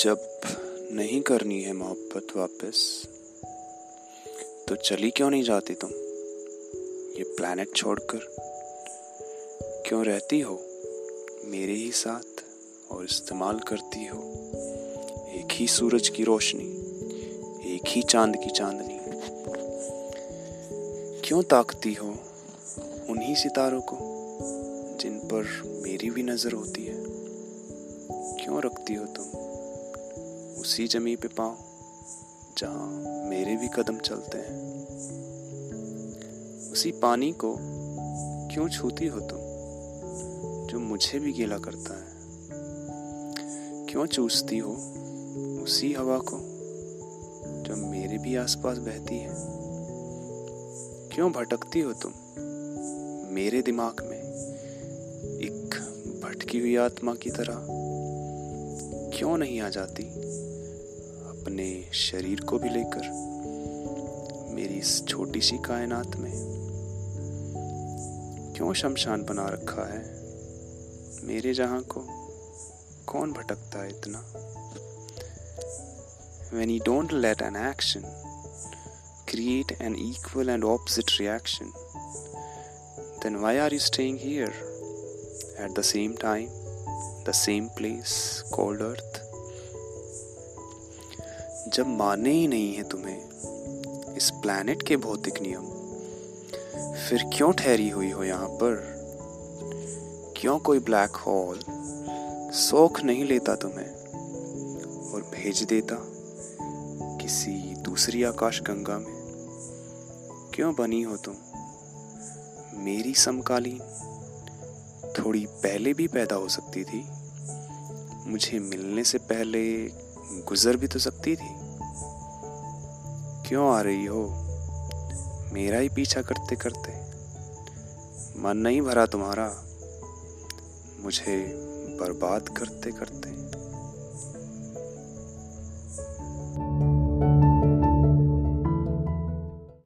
जब नहीं करनी है मोहब्बत वापस तो चली क्यों नहीं जाती तुम? ये प्लैनेट छोड़कर क्यों रहती हो? मेरे ही साथ और इस्तेमाल करती हो। एक ही सूरज की रोशनी, एक ही चाँद की चांदनी। क्यों ताकती हो उन्हीं सितारों को, जिन पर मेरी भी नज़र होती है? क्यों रखती हो तुम? उसी जमी पे पाओ जहाँ मेरे भी कदम चलते हैं। उसी पानी को क्यों छूती हो तुम, जो मुझे भी गीला करता है? क्यों चूसती हो उसी हवा को, जो मेरे भी आसपास बहती है? क्यों भटकती हो तुम मेरे दिमाग में, एक भटकी हुई आत्मा की तरह? क्यों नहीं आ जाती अपने शरीर को भी लेकर, मेरी इस छोटी सी कायनात में क्यों शमशान बना रखा है? मेरे जहाँ को कौन भटकता है इतना? When you don't let an action create an equal and opposite reaction then why are you staying here at the same time the same place cold earth जब माने ही नहीं है तुम्हें इस प्लैनेट के भौतिक नियम, फिर क्यों ठहरी हुई हो यहाँ पर? क्यों कोई ब्लैक होल सोख नहीं लेता तुम्हें और भेज देता किसी दूसरी आकाश गंगा में? क्यों बनी हो तुम? मेरी समकालीन थोड़ी पहले भी पैदा हो सकती थी। मुझे मिलने से पहले गुजर भी तो सकती थी। क्यों आ रही हो? मेरा ही पीछा करते करते। मन नहीं भरा तुम्हारा। मुझे बर्बाद करते करते।